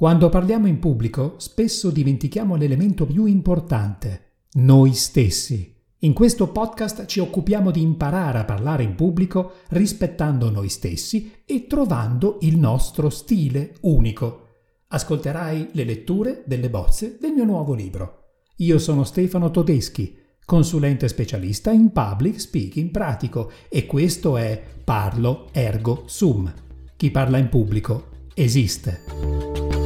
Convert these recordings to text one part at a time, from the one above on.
Quando parliamo in pubblico spesso dimentichiamo l'elemento più importante, noi stessi. In questo podcast ci occupiamo di imparare a parlare in pubblico rispettando noi stessi e trovando il nostro stile unico. Ascolterai le letture delle bozze del mio nuovo libro. Io sono Stefano Todeschi, consulente specialista in public speaking pratico e questo è Parlo Ergo Sum. Chi parla in pubblico esiste.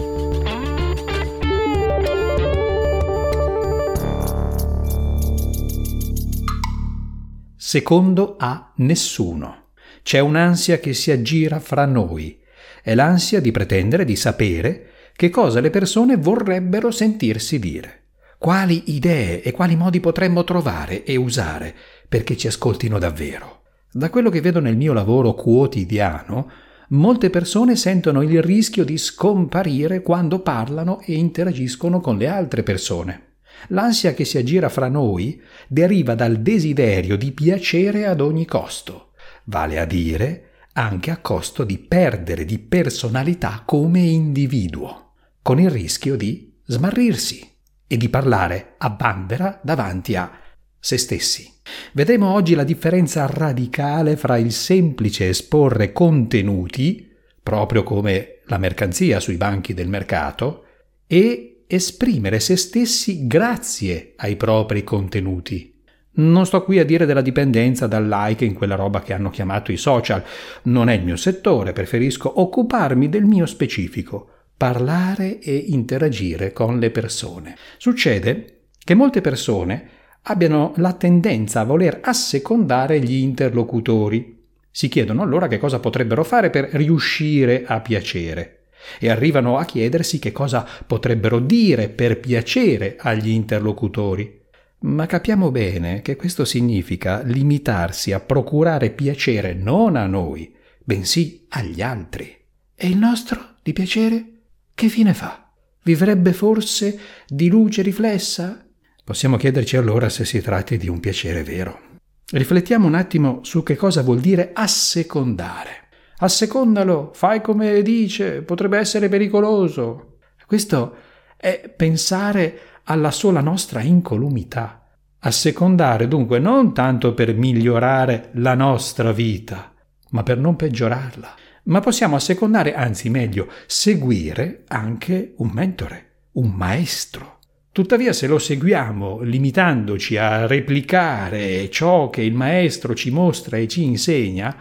Secondo a nessuno. C'è un'ansia che si aggira fra noi. È l'ansia di pretendere di sapere che cosa le persone vorrebbero sentirsi dire. Quali idee e quali modi potremmo trovare e usare perché ci ascoltino davvero. Da quello che vedo nel mio lavoro quotidiano, molte persone sentono il rischio di scomparire quando parlano e interagiscono con le altre persone. L'ansia che si aggira fra noi deriva dal desiderio di piacere ad ogni costo, vale a dire anche a costo di perdere di personalità come individuo, con il rischio di smarrirsi e di parlare a bambera davanti a se stessi. Vedremo oggi la differenza radicale fra il semplice esporre contenuti, proprio come la mercanzia sui banchi del mercato, e esprimere se stessi grazie ai propri contenuti. Non sto qui a dire della dipendenza dal like in quella roba che hanno chiamato i social, non è il mio settore, preferisco occuparmi del mio specifico, parlare e interagire con le persone. Succede che molte persone abbiano la tendenza a voler assecondare gli interlocutori. Si chiedono allora che cosa potrebbero fare per riuscire a piacere e arrivano a chiedersi che cosa potrebbero dire per piacere agli interlocutori. Ma capiamo bene che questo significa limitarsi a procurare piacere non a noi, bensì agli altri. E il nostro di piacere che fine fa? Vivrebbe forse di luce riflessa? Possiamo chiederci allora se si tratti di un piacere vero. Riflettiamo un attimo su che cosa vuol dire assecondare assecondalo, fai come dice, potrebbe essere pericoloso. Questo è pensare alla sola nostra incolumità. Assecondare dunque non tanto per migliorare la nostra vita, ma per non peggiorarla. Ma possiamo assecondare, anzi meglio, seguire anche un mentore, un maestro. Tuttavia se lo seguiamo limitandoci a replicare ciò che il maestro ci mostra e ci insegna,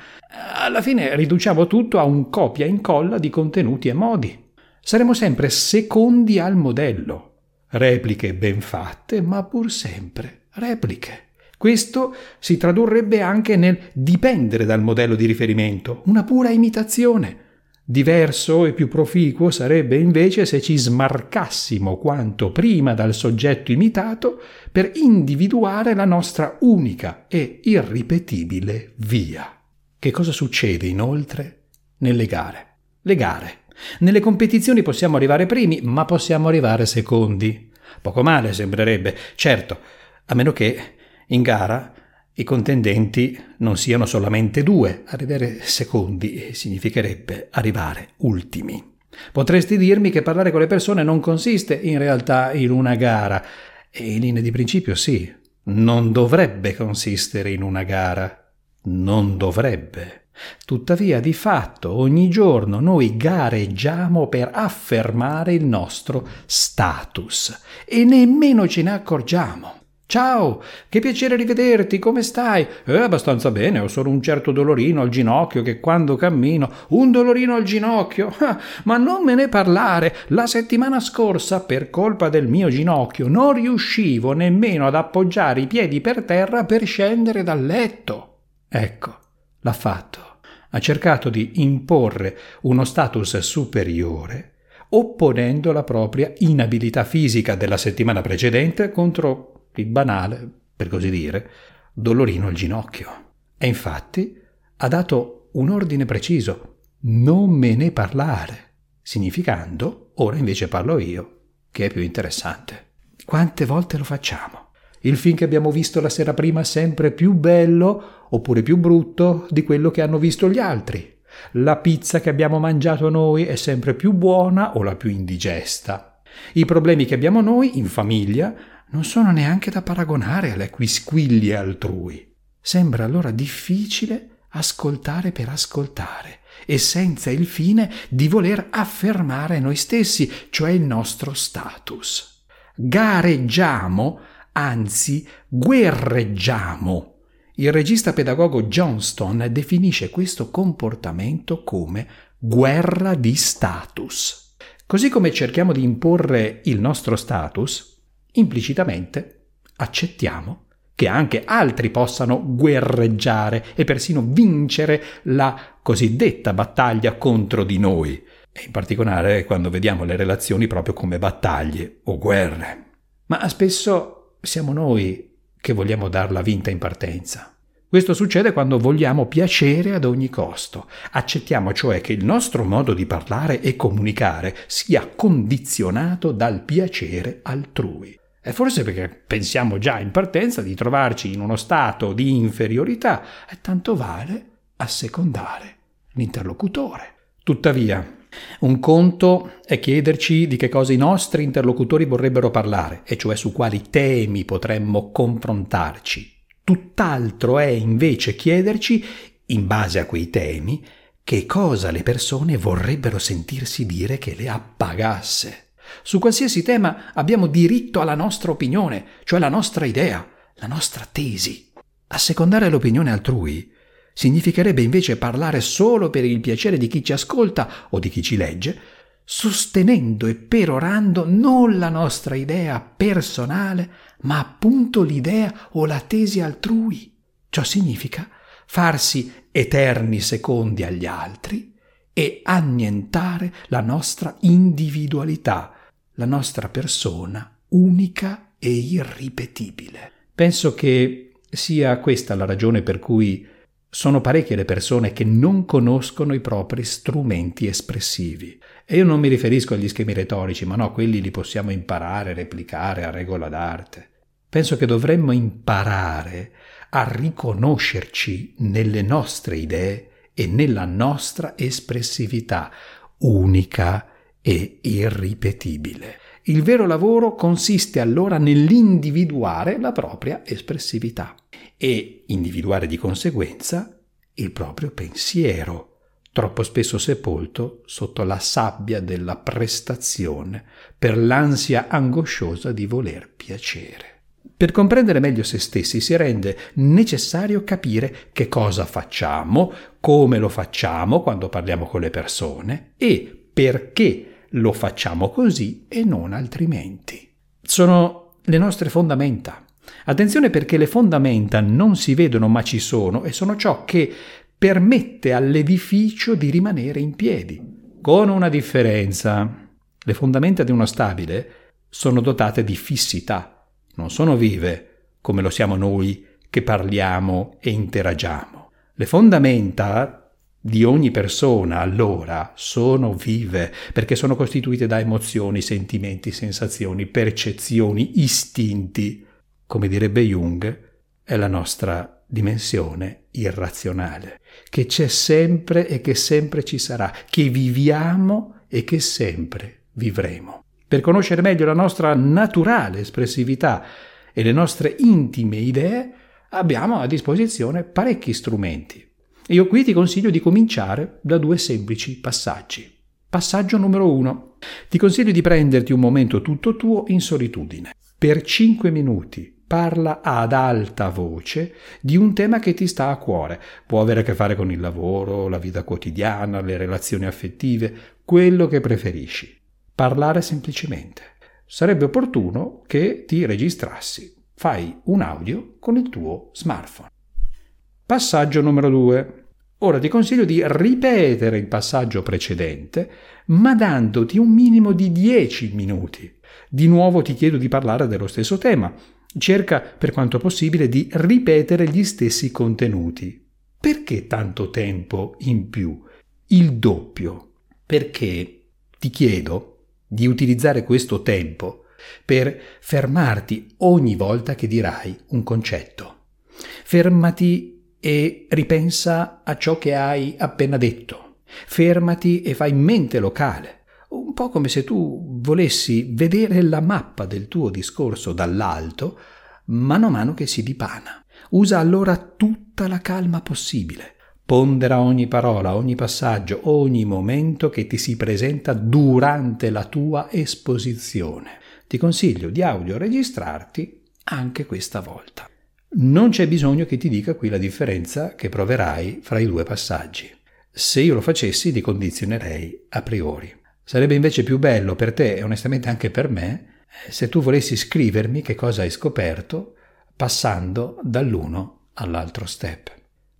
alla fine riduciamo tutto a un copia e incolla di contenuti e modi. Saremo sempre secondi al modello. Repliche ben fatte, ma pur sempre repliche. Questo si tradurrebbe anche nel dipendere dal modello di riferimento, una pura imitazione, Diverso e più proficuo sarebbe invece se ci smarcassimo quanto prima dal soggetto imitato per individuare la nostra unica e irripetibile via. Che cosa succede inoltre nelle gare? Le gare. Nelle competizioni possiamo arrivare primi, ma possiamo arrivare secondi. Poco male sembrerebbe, certo, a meno che in gara i contendenti non siano solamente due, arrivare secondi significherebbe arrivare ultimi. Potresti dirmi che parlare con le persone non consiste in realtà in una gara, e in linea di principio sì, non dovrebbe consistere in una gara, non dovrebbe. Tuttavia, di fatto, ogni giorno noi gareggiamo per affermare il nostro status e nemmeno ce ne accorgiamo. Ciao, che piacere rivederti, come stai? Eh, abbastanza bene, ho solo un certo dolorino al ginocchio che quando cammino... Un dolorino al ginocchio? Ah, ma non me ne parlare! La settimana scorsa, per colpa del mio ginocchio, non riuscivo nemmeno ad appoggiare i piedi per terra per scendere dal letto. Ecco, l'ha fatto. Ha cercato di imporre uno status superiore opponendo la propria inabilità fisica della settimana precedente contro il banale, per così dire, dolorino al ginocchio. E infatti ha dato un ordine preciso, non me ne parlare, significando, ora invece parlo io, che è più interessante. Quante volte lo facciamo? Il film che abbiamo visto la sera prima è sempre più bello oppure più brutto di quello che hanno visto gli altri. La pizza che abbiamo mangiato noi è sempre più buona o la più indigesta. I problemi che abbiamo noi in famiglia non sono neanche da paragonare alle quisquiglie altrui. Sembra allora difficile ascoltare per ascoltare e senza il fine di voler affermare noi stessi, cioè il nostro status. Gareggiamo, anzi guerreggiamo. Il regista pedagogo Johnston definisce questo comportamento come guerra di status. Così come cerchiamo di imporre il nostro status, implicitamente accettiamo che anche altri possano guerreggiare e persino vincere la cosiddetta battaglia contro di noi, e in particolare quando vediamo le relazioni proprio come battaglie o guerre. Ma spesso siamo noi che vogliamo darla vinta in partenza. Questo succede quando vogliamo piacere ad ogni costo. Accettiamo cioè che il nostro modo di parlare e comunicare sia condizionato dal piacere altrui. E forse perché pensiamo già in partenza di trovarci in uno stato di inferiorità e tanto vale assecondare l'interlocutore. Tuttavia, un conto è chiederci di che cosa i nostri interlocutori vorrebbero parlare, e cioè su quali temi potremmo confrontarci. Tutt'altro è invece chiederci, in base a quei temi, che cosa le persone vorrebbero sentirsi dire che le appagasse. Su qualsiasi tema abbiamo diritto alla nostra opinione, cioè la nostra idea, la nostra tesi. Assecondare l'opinione altrui significherebbe invece parlare solo per il piacere di chi ci ascolta o di chi ci legge, sostenendo e perorando non la nostra idea personale, ma appunto l'idea o la tesi altrui. Ciò significa farsi eterni secondi agli altri e annientare la nostra individualità, la nostra persona unica e irripetibile. Penso che sia questa la ragione per cui sono parecchie le persone che non conoscono i propri strumenti espressivi. E io non mi riferisco agli schemi retorici, ma no, quelli li possiamo imparare, replicare a regola d'arte. Penso che dovremmo imparare a riconoscerci nelle nostre idee e nella nostra espressività unica e irripetibile. Il vero lavoro consiste allora nell'individuare la propria espressività e individuare di conseguenza il proprio pensiero, troppo spesso sepolto sotto la sabbia della prestazione per l'ansia angosciosa di voler piacere. Per comprendere meglio se stessi si rende necessario capire che cosa facciamo, come lo facciamo quando parliamo con le persone e perché lo facciamo così e non altrimenti. Sono le nostre fondamenta. Attenzione perché le fondamenta non si vedono ma ci sono e sono ciò che permette all'edificio di rimanere in piedi. Con una differenza. Le fondamenta di uno stabile sono dotate di fissità, non sono vive come lo siamo noi che parliamo e interagiamo. Le fondamenta di ogni persona allora sono vive perché sono costituite da emozioni, sentimenti, sensazioni, percezioni, istinti. Come direbbe Jung, è la nostra dimensione irrazionale, che c'è sempre e che sempre ci sarà, che viviamo e che sempre vivremo. Per conoscere meglio la nostra naturale espressività e le nostre intime idee, abbiamo a disposizione parecchi strumenti. Io qui ti consiglio di cominciare da due semplici passaggi. Passaggio numero uno. Ti consiglio di prenderti un momento tutto tuo in solitudine. Per cinque minuti parla ad alta voce di un tema che ti sta a cuore. Può avere a che fare con il lavoro, la vita quotidiana, le relazioni affettive, quello che preferisci. Parlare semplicemente. Sarebbe opportuno che ti registrassi. Fai un audio con il tuo smartphone. Passaggio numero 2. Ora ti consiglio di ripetere il passaggio precedente, ma dandoti un minimo di 10 minuti. Di nuovo ti chiedo di parlare dello stesso tema. Cerca, per quanto possibile, di ripetere gli stessi contenuti. Perché tanto tempo in più? Il doppio. Perché ti chiedo di utilizzare questo tempo per fermarti ogni volta che dirai un concetto. Fermati e ripensa a ciò che hai appena detto. Fermati e fai mente locale, un po' come se tu volessi vedere la mappa del tuo discorso dall'alto, mano a mano che si dipana. Usa allora tutta la calma possibile. Pondera ogni parola, ogni passaggio, ogni momento che ti si presenta durante la tua esposizione. Ti consiglio di audio registrarti anche questa volta. Non c'è bisogno che ti dica qui la differenza che proverai fra i due passaggi. Se io lo facessi ti condizionerei a priori. Sarebbe invece più bello per te e onestamente anche per me se tu volessi scrivermi che cosa hai scoperto passando dall'uno all'altro step.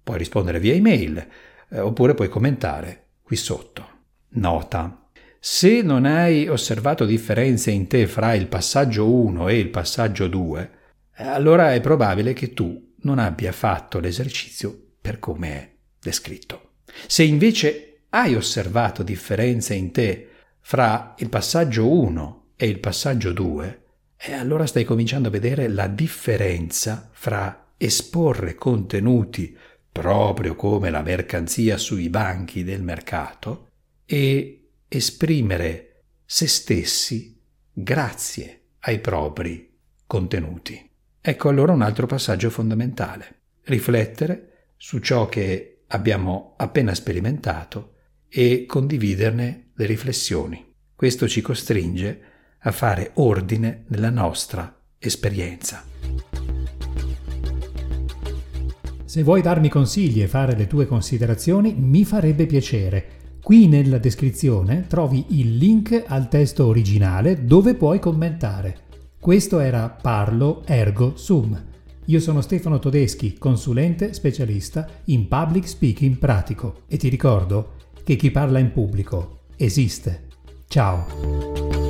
Puoi rispondere via email eh, oppure puoi commentare qui sotto. Nota. Se non hai osservato differenze in te fra il passaggio 1 e il passaggio 2, eh, allora è probabile che tu non abbia fatto l'esercizio per come è descritto. Se invece hai osservato differenze in te fra il passaggio 1 e il passaggio 2, e allora stai cominciando a vedere la differenza fra esporre contenuti proprio come la mercanzia sui banchi del mercato e esprimere se stessi grazie ai propri contenuti. Ecco allora un altro passaggio fondamentale. Riflettere su ciò che abbiamo appena sperimentato e condividerne le riflessioni. Questo ci costringe a fare ordine nella nostra esperienza. Se vuoi darmi consigli e fare le tue considerazioni, mi farebbe piacere. Qui nella descrizione trovi il link al testo originale dove puoi commentare. Questo era Parlo Ergo Sum. Io sono Stefano Todeschi, consulente specialista in public speaking pratico e ti ricordo che chi parla in pubblico esiste. Ciao!